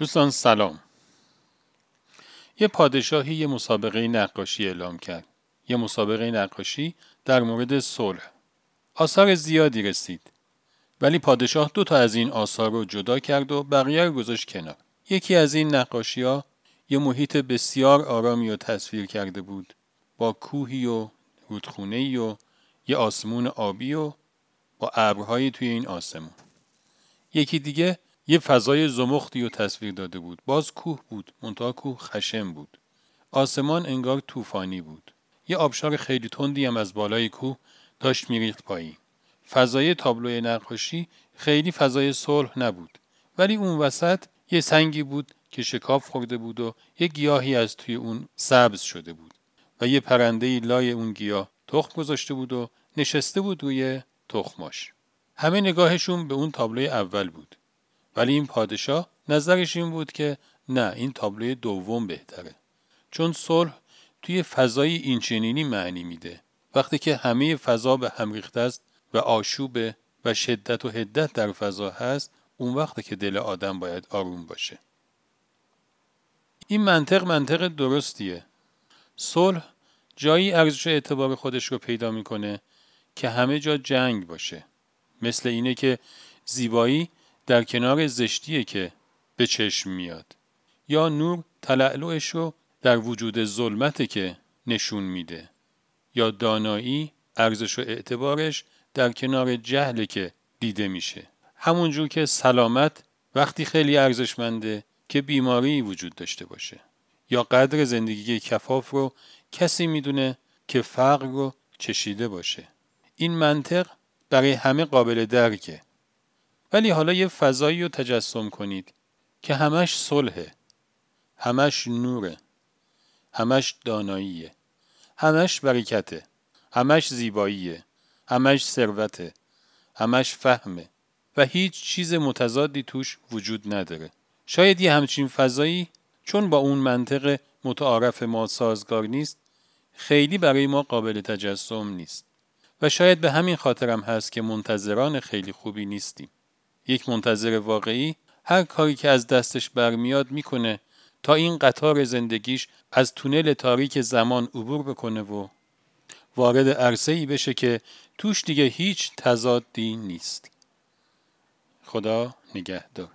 دوستان سلام. یه پادشاهی یه مسابقه نقاشی اعلام کرد. یه مسابقه نقاشی در مورد صلح. آثار زیادی رسید. ولی پادشاه دو تا از این آثار رو جدا کرد و بقیه رو گذاشت کنار. یکی از این نقاشی ها یه محیط بسیار آرامی رو تصویر کرده بود. با کوهی و رودخونه و یه آسمون آبی و با ابرهایی توی این آسمون. یکی دیگه یه فضای زمختی رو تصویر داده بود. باز کوه بود. منتها کوه خشم بود. آسمان انگار طوفانی بود. یه آبشار خیلی تندی هم از بالای کوه داشت میریخت پایین. فضای تابلوی نقاشی خیلی فضای صلح نبود. ولی اون وسط یه سنگی بود که شکاف خورده بود و یه گیاهی از توی اون سبز شده بود. و یه پرنده لای اون گیاه تخم گذاشته بود و نشسته بود روی تخماش. همه نگاهشون به اون تابلوی اول بود. ولی این پادشاه نظرش این بود که نه این تابلوی دوم بهتره. چون صلح توی فضای اینچنینی معنی میده. وقتی که همه فضا به هم ریخته است و آشوب و شدت و هدت در فضا هست اون وقت که دل آدم باید آروم باشه. این منطق منطق درستیه. صلح جایی ارزش اعتبار خودش رو پیدا می‌کنه که همه جا جنگ باشه. مثل اینه که زیبایی در کنار زشتیه که به چشم میاد. یا نور تلعلوش رو در وجود ظلمته که نشون میده. یا دانایی ارزش و اعتبارش در کنار جهل که دیده میشه. همونجور که سلامت وقتی خیلی ارزشمنده که بیماری وجود داشته باشه. یا قدر زندگی کفاف رو کسی می‌دونه که فقر رو چشیده باشه. این منطق برای همه قابل درکه. ولی حالا یه فضایی رو تجسم کنید که همش صلحه همش نوره همش داناییه همش برکته همش زیباییه همش ثروته همش فهمه و هیچ چیز متضادی توش وجود نداره. شاید یه همچین فضایی چون با اون منطق متعارف ما سازگار نیست خیلی برای ما قابل تجسم نیست. و شاید به همین خاطرم هست که منتظران خیلی خوبی نیستیم. یک منتظر واقعی هر کاری که از دستش برمیاد می‌کنه تا این قطار زندگیش از تونل تاریک زمان عبور بکنه و وارد عرصه ای بشه که توش دیگه هیچ تضادی نیست. خدا نگهدار.